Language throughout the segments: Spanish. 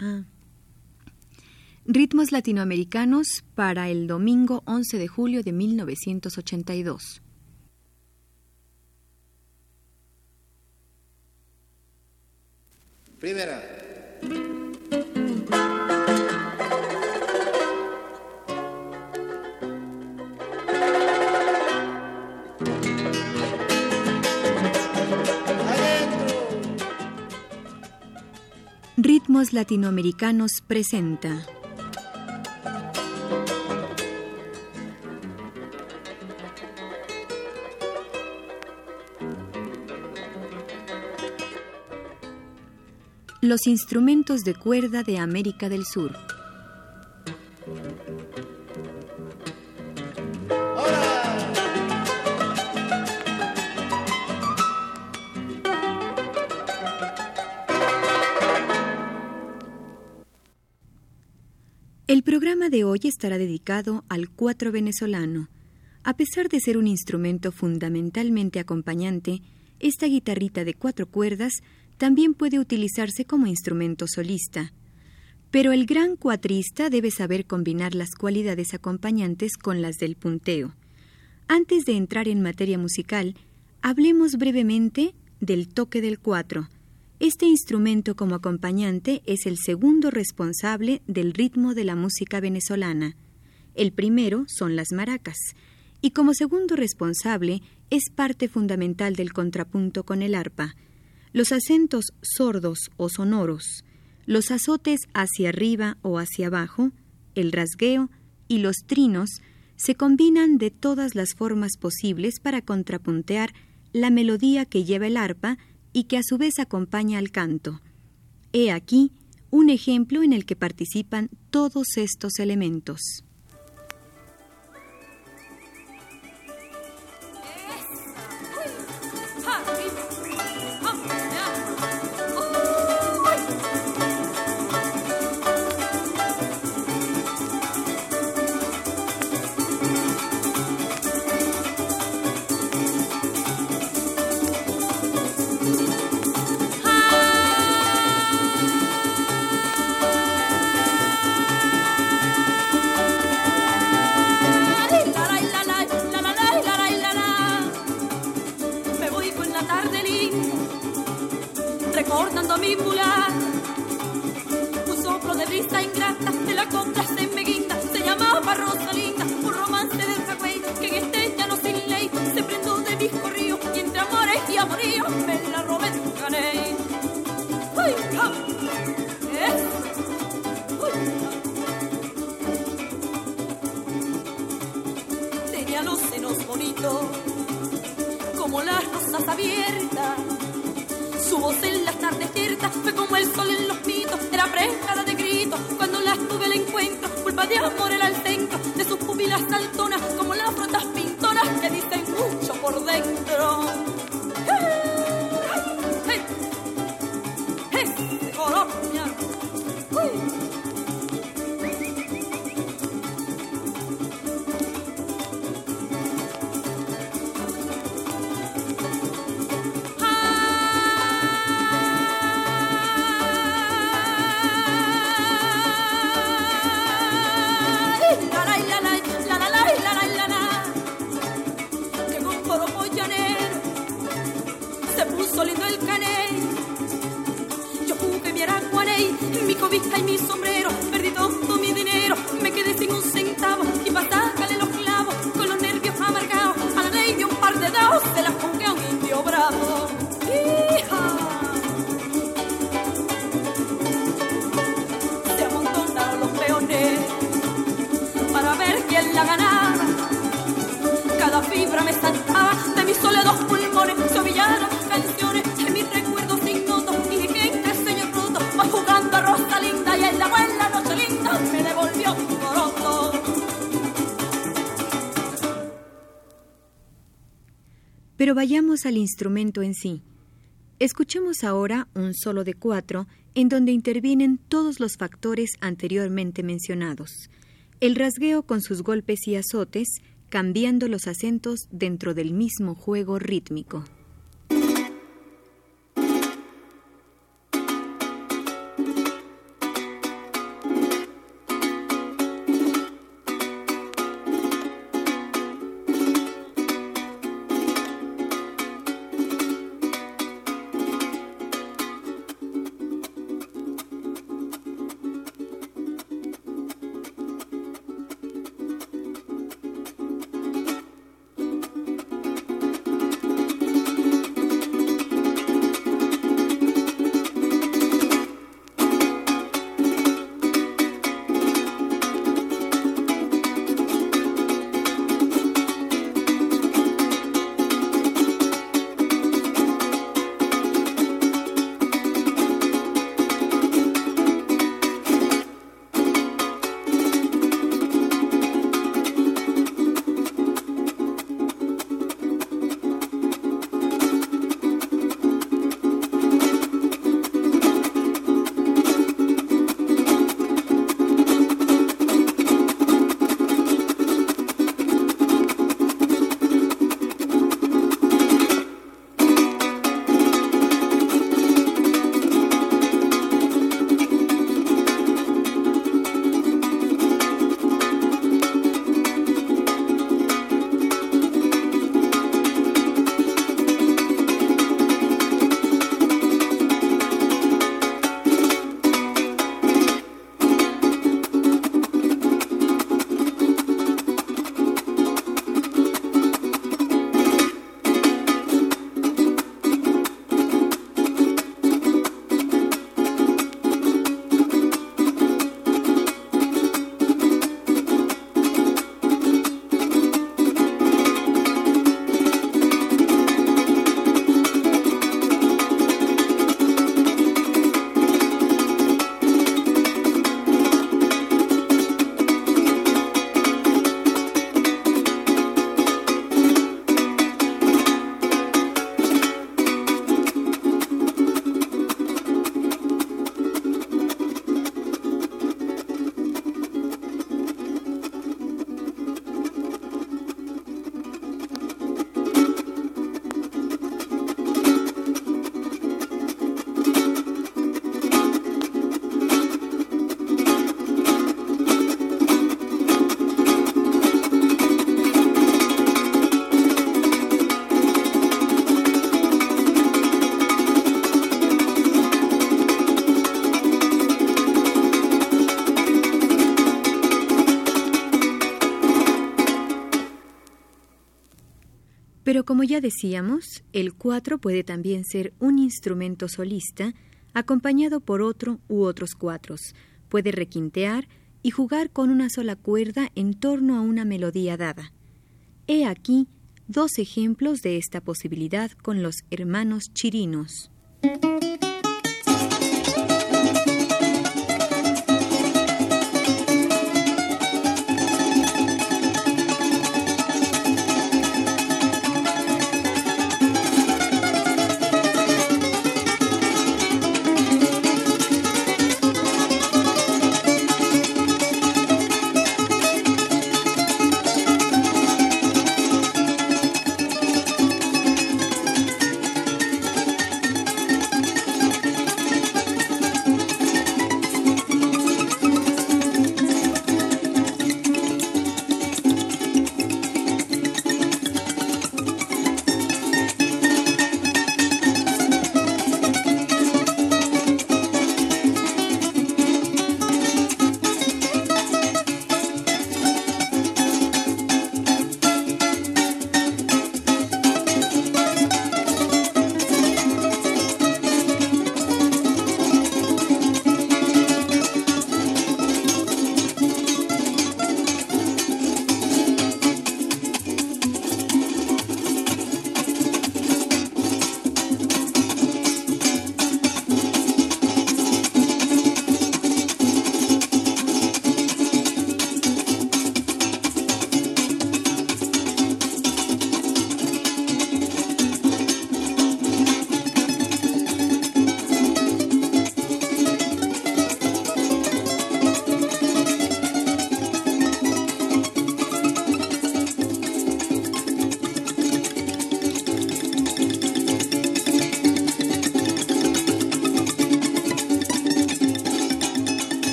Ah. Ritmos latinoamericanos para el domingo 11 de julio de 1982. Primera. Ritmos Latinoamericanos presenta. Los instrumentos de cuerda de América del Sur. De hoy estará dedicado al cuatro venezolano. A pesar de ser un instrumento fundamentalmente acompañante, esta guitarrita de cuatro cuerdas también puede utilizarse como instrumento solista. Pero el gran cuatrista debe saber combinar las cualidades acompañantes con las del punteo. Antes de entrar en materia musical, hablemos brevemente del toque del cuatro. Este instrumento como acompañante es el segundo responsable del ritmo de la música venezolana. El primero son las maracas, y como segundo responsable es parte fundamental del contrapunto con el arpa los acentos sordos o sonoros, los azotes hacia arriba o hacia abajo, el rasgueo y los trinos se combinan de todas las formas posibles para contrapuntear la melodía que lleva el arpa y que a su vez acompaña al canto. He aquí un ejemplo en el que participan todos estos elementos. Dios por el Pero vayamos al instrumento en sí. Escuchemos ahora un solo de cuatro en donde intervienen todos los factores anteriormente mencionados. El rasgueo con sus golpes y azotes, cambiando los acentos dentro del mismo juego rítmico. Como ya decíamos, el cuatro puede también ser un instrumento solista acompañado por otro u otros cuatros. Puede requintear y jugar con una sola cuerda en torno a una melodía dada. He aquí dos ejemplos de esta posibilidad con los hermanos chirinos.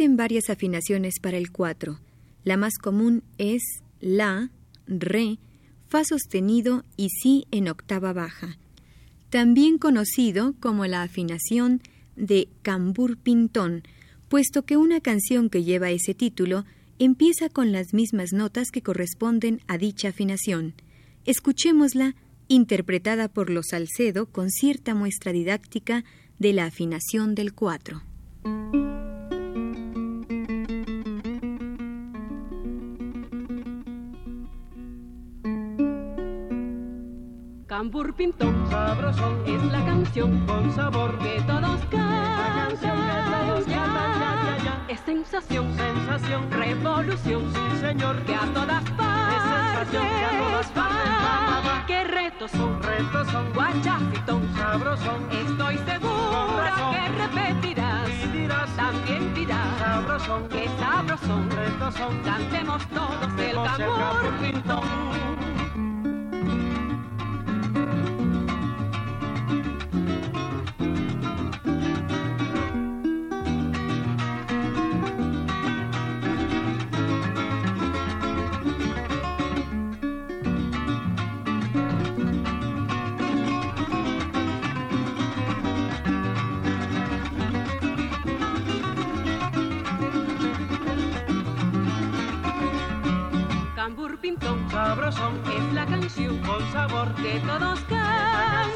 Existen varias afinaciones para el 4. La más común es La, Re, Fa sostenido y Si en octava baja, también conocido como la afinación de cambur pintón, puesto que una canción que lleva ese título empieza con las mismas notas que corresponden a dicha afinación. Escuchémosla interpretada por los Salcedo con cierta muestra didáctica de la afinación del 4. Tambor pintón, sabroso, es la canción con sabor que todos cantan. Es sensación, sensación, revolución, sí señor, que a todas partes, que a todas partes, que retos son, retos son, guachafitón, sabrosón, estoy segura que repetirás, y dirás, también dirás, sabrosón, que sabrosón, retos son, cantemos todos el tambor pintón. Es la canción con sabor que todos cantan.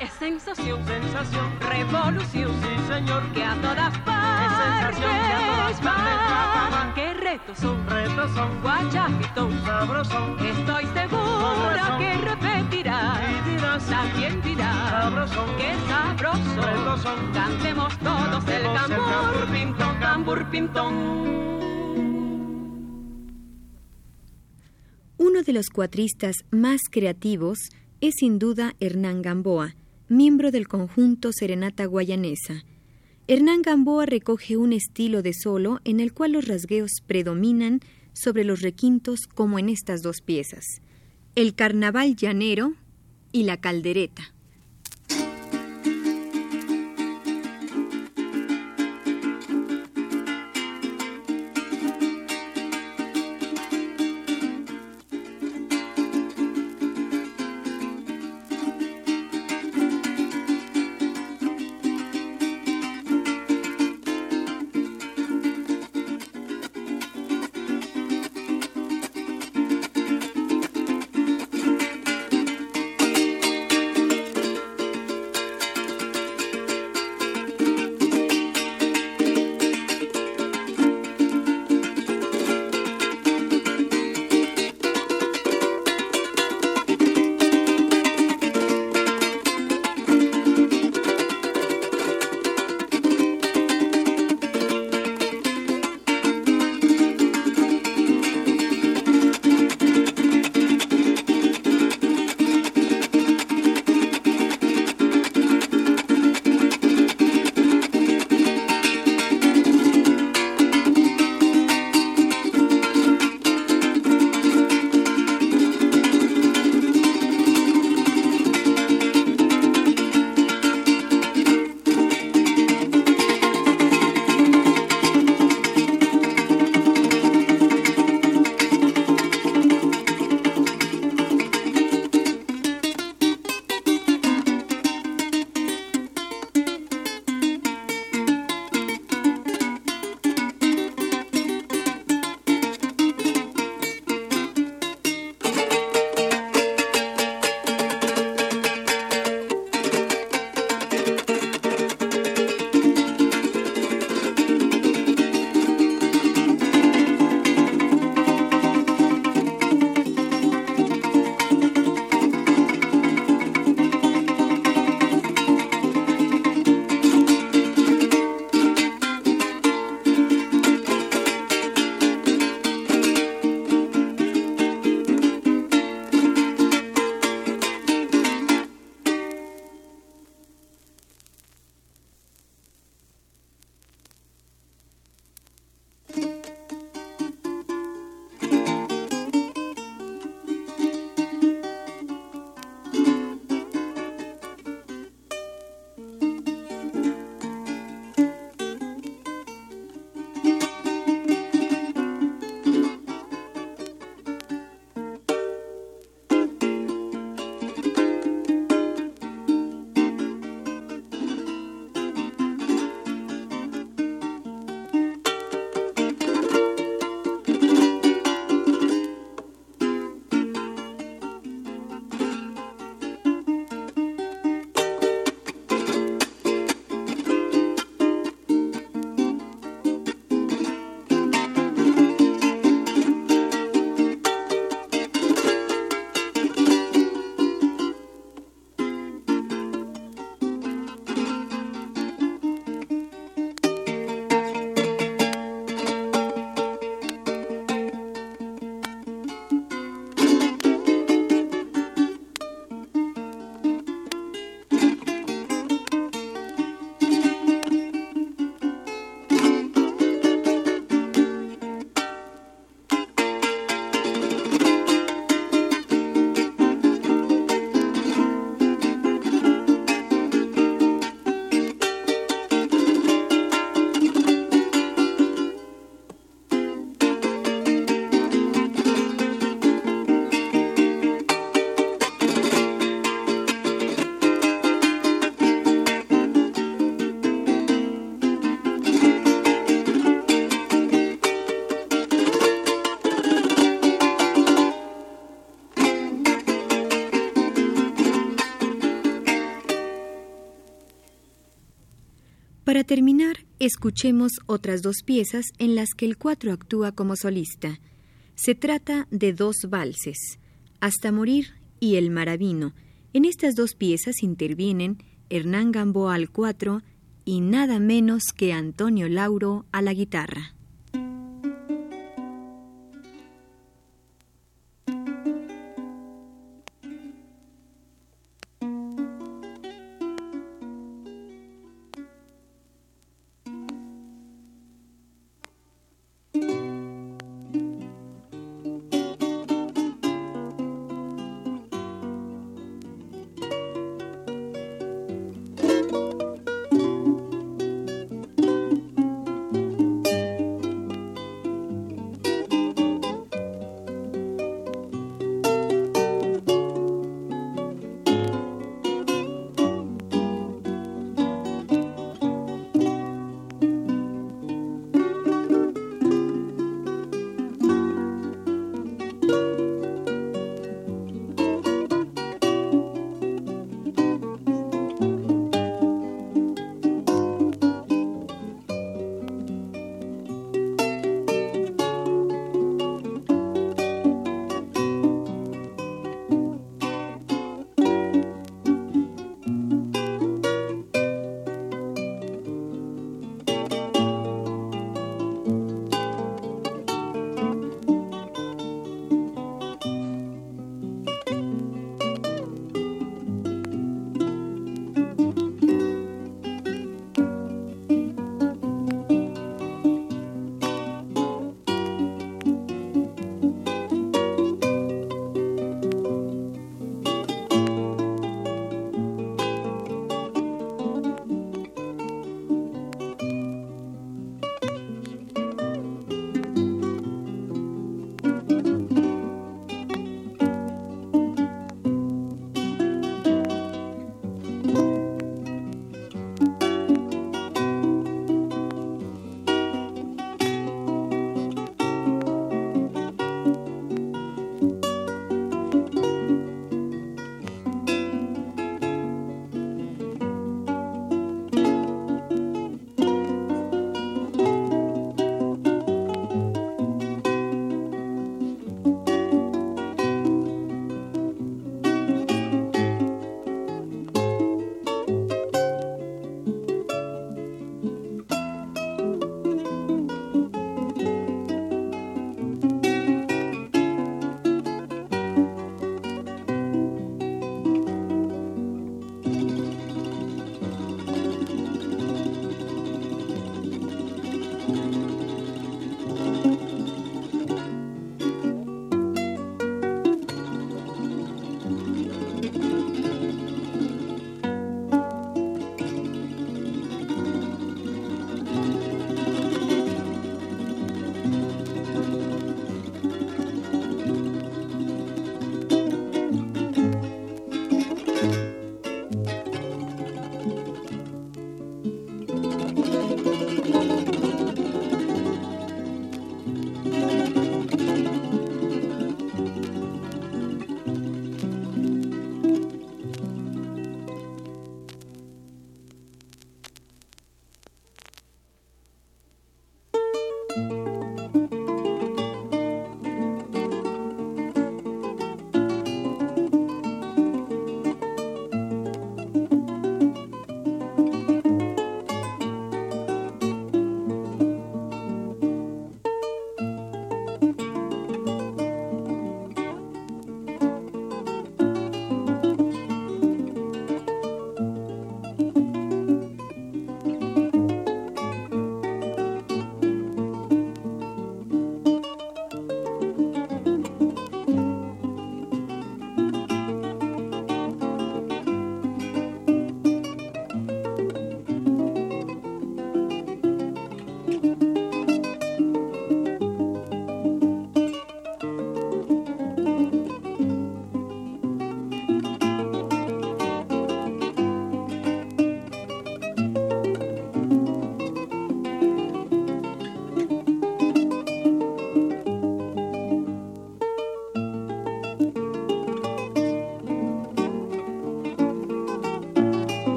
Es sensación, sensación, revolución, sí señor, que a todas partes, es sensación que a todas partes Qué retos son, retos son, guachafitón, sabrosón. Estoy segura que repetirás y dirás, también dirás, sabrosón, que sabroso, son. Cantemos todos el cambur pintón, cambur pintón. Uno de los cuatristas más creativos es sin duda Hernán Gamboa, miembro del conjunto Serenata Guayanesa. Hernán Gamboa recoge un estilo de solo en el cual los rasgueos predominan sobre los requintos como en estas dos piezas, el carnaval llanero y la caldereta. Terminar, escuchemos otras dos piezas en las que el cuatro actúa como solista. Se trata de dos valses, Hasta morir y El maravino. En estas dos piezas intervienen Hernán Gamboa al cuatro y nada menos que Antonio Lauro a la guitarra.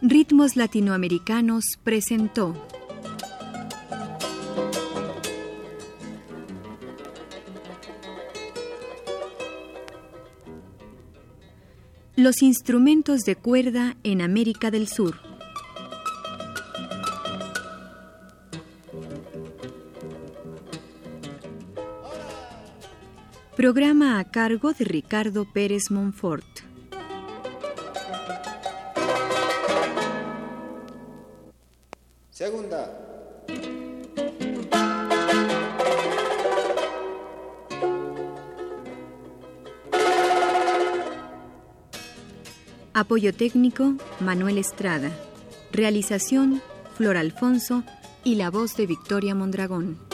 Ritmos Latinoamericanos presentó Los instrumentos de cuerda en América del Sur. Programa a cargo de Ricardo Pérez Monfort. Apoyo técnico, Manuel Estrada. Realización, Flor Alfonso y la voz de Victoria Mondragón.